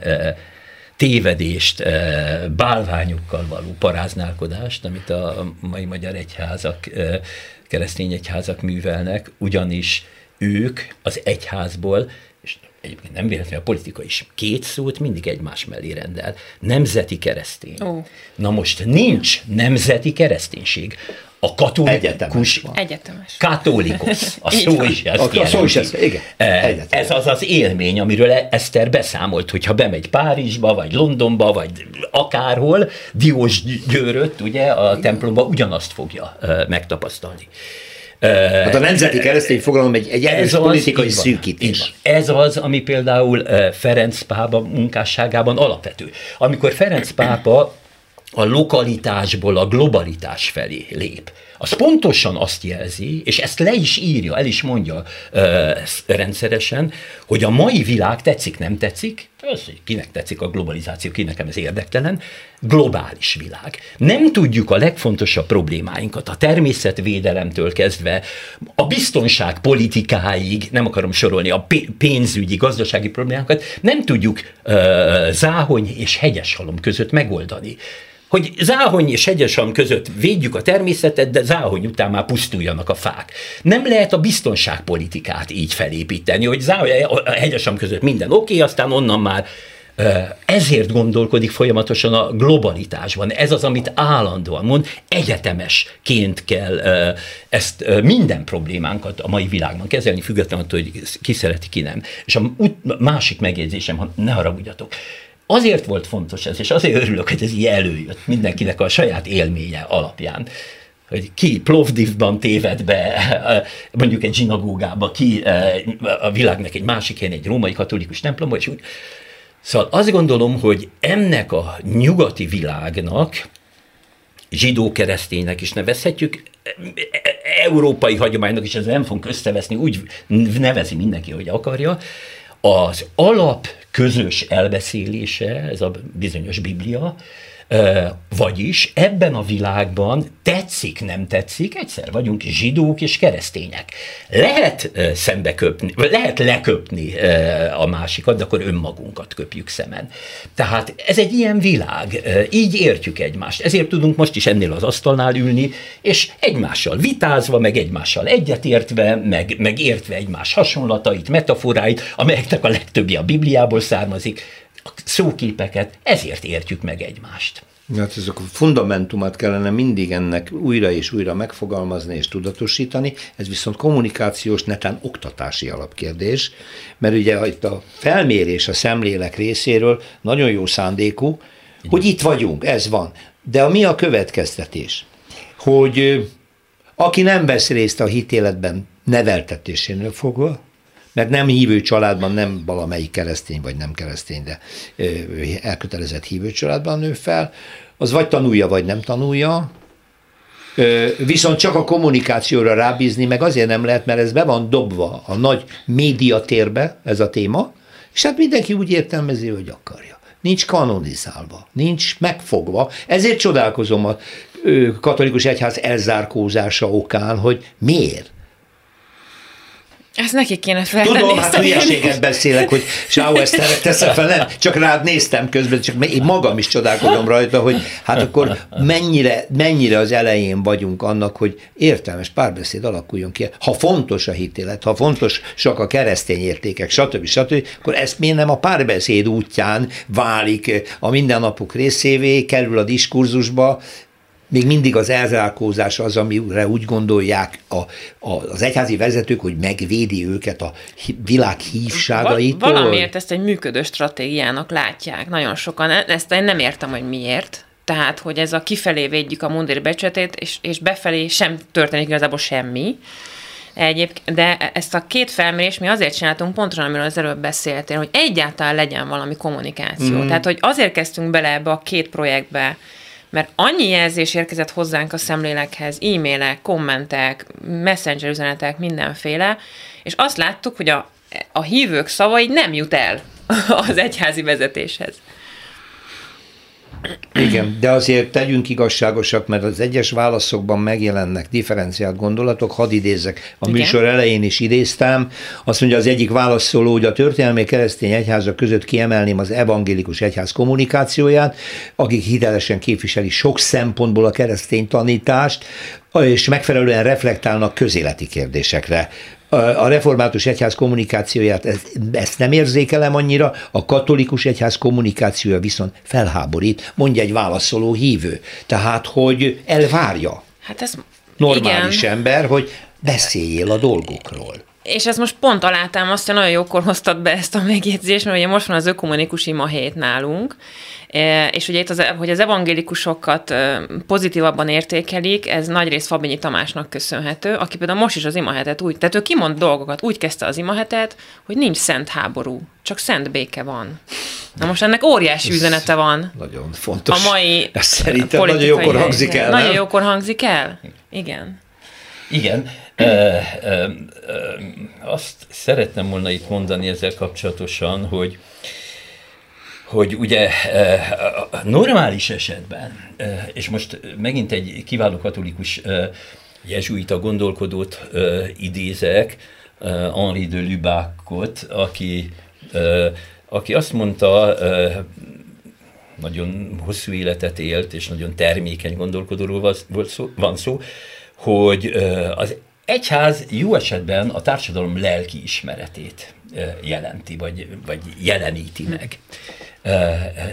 tévedést, eh, bálványokkal való paráználkodást, amit a mai magyar egyházak, eh, keresztény egyházak művelnek, ugyanis ők az egyházból és egyébként nem véletlenül a politika is két szót mindig egymás mellé rendel. Nemzeti keresztény. Oh. Na most nincs nemzeti kereszténység a katolikus, Egyetemes. katolikus, a szó is ezt a, a szó is ezt, igen. Egyetemes. Ez az az élmény, amiről Eszter beszámolt, hogyha bemegy Párizsba, vagy Londonba, vagy akárhol, Diós győrött, ugye, a templomba ugyanazt fogja megtapasztalni. Hát a nemzeti keresztény fogalom egy, egy erős politikai az, szűkítés. Ez az, ami például Ferenc pápa munkásságában alapvető. Amikor Ferenc pápa a lokalitásból a globalitás felé lép. Az pontosan azt jelzi, és ezt le is írja, el is mondja ö, rendszeresen, hogy a mai világ tetszik, nem tetszik, az, hogy kinek tetszik a globalizáció, ki nekem ez érdektelen, globális világ. Nem tudjuk a legfontosabb problémáinkat, a természetvédelemtől kezdve, a biztonság politikáig, nem akarom sorolni, a pénzügyi, gazdasági problémákat, nem tudjuk ö, záhony és hegyeshalom között megoldani hogy záhony és hegyesam között védjük a természetet, de záhony után már pusztuljanak a fák. Nem lehet a biztonságpolitikát így felépíteni, hogy záhony, a hegyesam között minden oké, okay, aztán onnan már ezért gondolkodik folyamatosan a globalitásban. Ez az, amit állandóan mond, egyetemesként kell ezt minden problémánkat a mai világban kezelni, függetlenül attól, hogy ki szereti, ki nem. És a másik megjegyzésem, ne haragudjatok, Azért volt fontos ez, és azért örülök, hogy ez így előjött mindenkinek a saját élménye alapján hogy ki Plovdivban téved be, mondjuk egy zsinagógába, ki a világnak egy másik helyen, egy római katolikus templomba, és úgy. Szóval azt gondolom, hogy ennek a nyugati világnak, zsidó-kereszténynek is nevezhetjük, európai hagyománynak is, ez nem fogunk összeveszni, úgy nevezi mindenki, hogy akarja, az alap közös elbeszélése, ez a bizonyos Biblia, vagyis ebben a világban tetszik, nem tetszik, egyszer vagyunk zsidók és keresztények. Lehet szembe köpni, lehet leköpni a másikat, de akkor önmagunkat köpjük szemen. Tehát ez egy ilyen világ, így értjük egymást. Ezért tudunk most is ennél az asztalnál ülni, és egymással vitázva, meg egymással egyetértve, meg, meg értve egymás hasonlatait, metaforáit, amelyeknek a legtöbbje a Bibliából származik, szóképeket, ezért értjük meg egymást. Hát ezek a fundamentumát kellene mindig ennek újra és újra megfogalmazni és tudatosítani, ez viszont kommunikációs, netán oktatási alapkérdés, mert ugye itt a felmérés a szemlélek részéről nagyon jó szándékú, hogy itt vagyunk, ez van. De a mi a következtetés? Hogy aki nem vesz részt a hitéletben neveltetésénél fogva, mert nem hívő családban, nem valamelyik keresztény vagy nem keresztény, de elkötelezett hívő családban nő fel, az vagy tanulja, vagy nem tanulja, Viszont csak a kommunikációra rábízni, meg azért nem lehet, mert ez be van dobva a nagy médiatérbe, ez a téma, és hát mindenki úgy értelmezi, hogy akarja. Nincs kanonizálva, nincs megfogva. Ezért csodálkozom a katolikus egyház elzárkózása okán, hogy miért? Ezt neki kéne feltenni. Tudom, hát hülyeséget beszélek, hogy ezt teszem fel, nem, csak rád néztem közben, csak én magam is csodálkozom rajta, hogy hát akkor mennyire, mennyire az elején vagyunk annak, hogy értelmes párbeszéd alakuljon ki. Ha fontos a hitélet, ha fontos csak a keresztény értékek, stb. stb., akkor ezt miért nem a párbeszéd útján válik a mindennapok részévé, kerül a diskurzusba, még mindig az elzárkózás az, amire úgy gondolják a, a, az egyházi vezetők, hogy megvédi őket a világ hívságaitól. Valamiért ezt egy működő stratégiának látják nagyon sokan. E- ezt én nem értem, hogy miért. Tehát, hogy ez a kifelé védjük a mundér becsületét, és, és befelé sem történik igazából semmi. Egyébként, de ezt a két felmérés mi azért csináltunk, pontosan amiről az előbb beszéltél, hogy egyáltalán legyen valami kommunikáció. Mm. Tehát, hogy azért kezdtünk bele ebbe a két projektbe, mert annyi jelzés érkezett hozzánk a szemlélekhez, e-mailek, kommentek, messenger üzenetek, mindenféle, és azt láttuk, hogy a, a hívők szavai nem jut el az egyházi vezetéshez. Igen, de azért tegyünk igazságosak, mert az egyes válaszokban megjelennek differenciált gondolatok, hadd idézek, a Igen. műsor elején is idéztem, azt mondja az egyik válaszoló, hogy a történelmi keresztény egyházak között kiemelném az evangélikus egyház kommunikációját, akik hitelesen képviseli sok szempontból a keresztény tanítást, és megfelelően reflektálnak közéleti kérdésekre a református egyház kommunikációját ezt, ezt nem érzékelem annyira, a katolikus egyház kommunikációja viszont felháborít, mondja egy válaszoló hívő. Tehát, hogy elvárja. Hát ez normális igen. ember, hogy beszéljél a dolgokról. És ez most pont alátámasztja, nagyon jókor hoztad be ezt a megjegyzést, mert ugye most van az ökumenikus ima hét nálunk, e, és ugye itt, az, hogy az evangélikusokat e, pozitívabban értékelik, ez nagyrészt Fabinyi Tamásnak köszönhető, aki például most is az imahetet úgy, tehát ő kimond dolgokat, úgy kezdte az imahetet, hogy nincs szent háború, csak szent béke van. Na most ennek óriási ez üzenete van. Nagyon fontos. A mai Ez szerintem nagyon jókor hangzik el, Nagyon jókor hangzik el? Igen. Igen. Azt szeretném volna itt mondani ezzel kapcsolatosan, hogy hogy ugye normális esetben, és most megint egy kiváló katolikus jezsuita gondolkodót idézek, Henri de Lubacot, aki, aki azt mondta, nagyon hosszú életet élt, és nagyon termékeny gondolkodóról van szó, hogy az egyház jó esetben a társadalom lelki ismeretét jelenti, vagy, vagy jeleníti meg.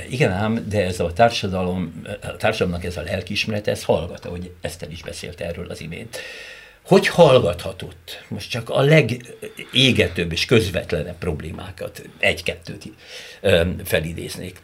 igen ám, de ez a társadalom, a társadalomnak ez a lelkiismerete, ez hallgat, ahogy Eszter is beszélt erről az imént. Hogy hallgathatott? Most csak a legégetőbb és közvetlenebb problémákat, egy-kettőt felidéznék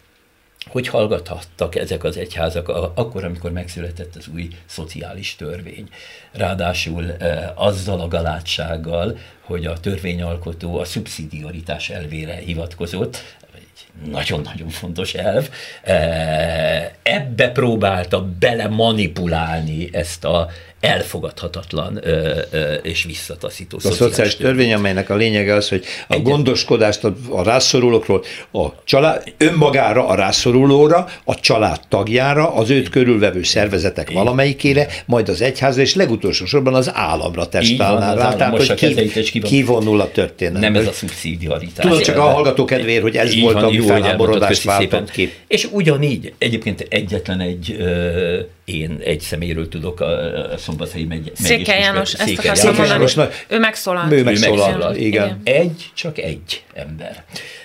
hogy hallgathattak ezek az egyházak akkor, amikor megszületett az új szociális törvény. Ráadásul e, azzal a galátsággal, hogy a törvényalkotó a szubszidiaritás elvére hivatkozott, egy nagyon-nagyon fontos elv, e, ebbe próbálta bele manipulálni ezt a elfogadhatatlan ö, ö, és visszataszító a szociális, szociális törvény, amelynek a lényege az, hogy a Egy... gondoskodást a, a rászorulókról a család, önmagára, a rászorulóra, a család tagjára, az őt körülvevő szervezetek valamelyikére, majd az egyházra, és legutolsó sorban az államra testálná rá, tehát hogy ki, kivonul a történet. Nem ez a szubszidiaritás. Tudod csak a hallgató kedvéért, hogy ez volt, ami felháborodást váltott ki. És ugyanígy, egyébként egyetlen egy ö, én egy személyről tudok a, a Szombathelyi megy, Székely János, ezt Székely akartam mondani. Na, ő megszólalt. Ő megszólalt, igen. igen. Egy, csak egy ember.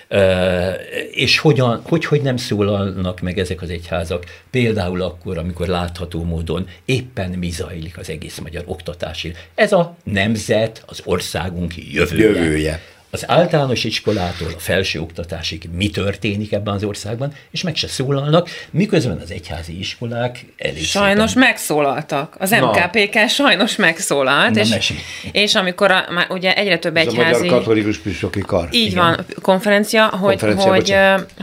Uh, és hogyan, hogy, hogy nem szólalnak meg ezek az egyházak, például akkor, amikor látható módon éppen mi zajlik az egész magyar oktatási. Ez a nemzet, az országunk jövője. jövője az általános iskolától a felső oktatásig mi történik ebben az országban, és meg se szólalnak, miközben az egyházi iskolák elég Sajnos szépen... megszólaltak. Az MKPK sajnos megszólalt, Na, és, és amikor a, már ugye egyre több Ez egyházi... a Magyar Katolikus Püspöki Kar. Így Igen. van, konferencia, hogy, konferencia, hogy,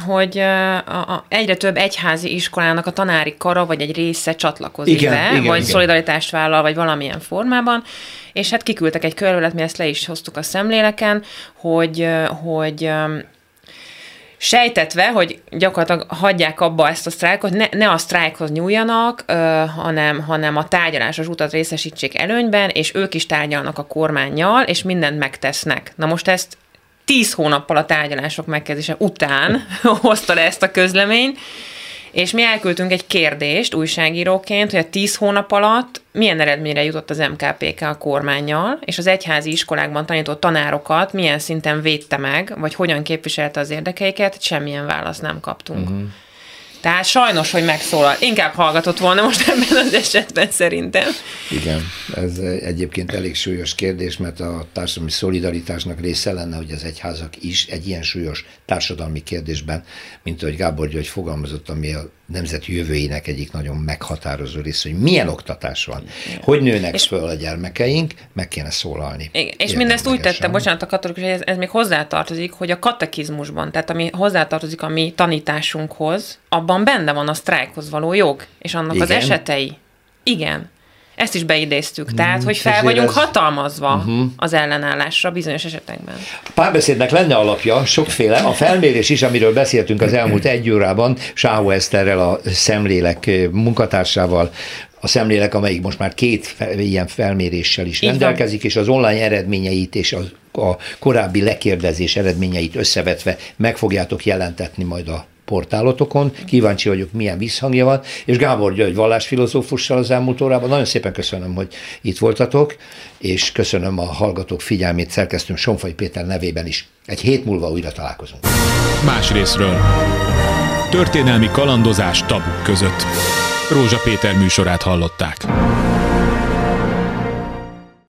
hogy a, a, egyre több egyházi iskolának a tanári kara, vagy egy része csatlakozik igen, be, igen, vagy igen. szolidaritást vállal, vagy valamilyen formában, és hát kiküldtek egy körület, mi ezt le is hoztuk a szemléleken, hogy, hogy sejtetve, hogy gyakorlatilag hagyják abba ezt a sztrájkot, ne, ne a sztrájkhoz nyúljanak, ö, hanem, hanem a tárgyalásos utat részesítsék előnyben, és ők is tárgyalnak a kormányjal, és mindent megtesznek. Na most ezt tíz hónappal a tárgyalások megkezdése után hozta le ezt a közleményt, és mi elküldtünk egy kérdést újságíróként, hogy a tíz hónap alatt milyen eredményre jutott az MKPK a kormányjal, és az egyházi iskolákban tanított tanárokat milyen szinten védte meg, vagy hogyan képviselte az érdekeiket, semmilyen választ nem kaptunk. Uh-huh. Tehát sajnos, hogy megszólal. Inkább hallgatott volna most ebben az esetben szerintem. Igen, ez egyébként elég súlyos kérdés, mert a társadalmi szolidaritásnak része lenne, hogy az egyházak is egy ilyen súlyos társadalmi kérdésben, mint ahogy Gábor György fogalmazott, ami a nemzet jövőjének egyik nagyon meghatározó része, hogy milyen oktatás van, Igen. hogy nőnek és föl a gyermekeink, meg kéne szólalni. Igen. És mindezt úgy tette, bocsánat, a katolikus, hogy ez, ez még hozzátartozik, hogy a katekizmusban, tehát ami hozzátartozik a mi tanításunkhoz, abban benne van a sztrájkhoz való jog, és annak Igen. az esetei. Igen. Ezt is beidéztük. Tehát, mm, hogy fel vagyunk ez... hatalmazva uh-huh. az ellenállásra bizonyos esetekben. A párbeszédnek lenne alapja, sokféle. A felmérés is, amiről beszéltünk az elmúlt egy órában, Sáhó Eszterrel, a szemlélek munkatársával, a szemlélek, amelyik most már két ilyen felméréssel is Így rendelkezik, van. és az online eredményeit és a korábbi lekérdezés eredményeit összevetve meg fogjátok jelentetni majd a portálotokon. Kíváncsi vagyok, milyen visszhangja van. És Gábor György vallásfilozófussal az elmúlt órában. Nagyon szépen köszönöm, hogy itt voltatok, és köszönöm a hallgatók figyelmét szerkesztőm Sonfai Péter nevében is. Egy hét múlva újra találkozunk. Más részről. Történelmi kalandozás tabuk között. Rózsa Péter műsorát hallották.